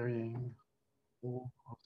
carrying all of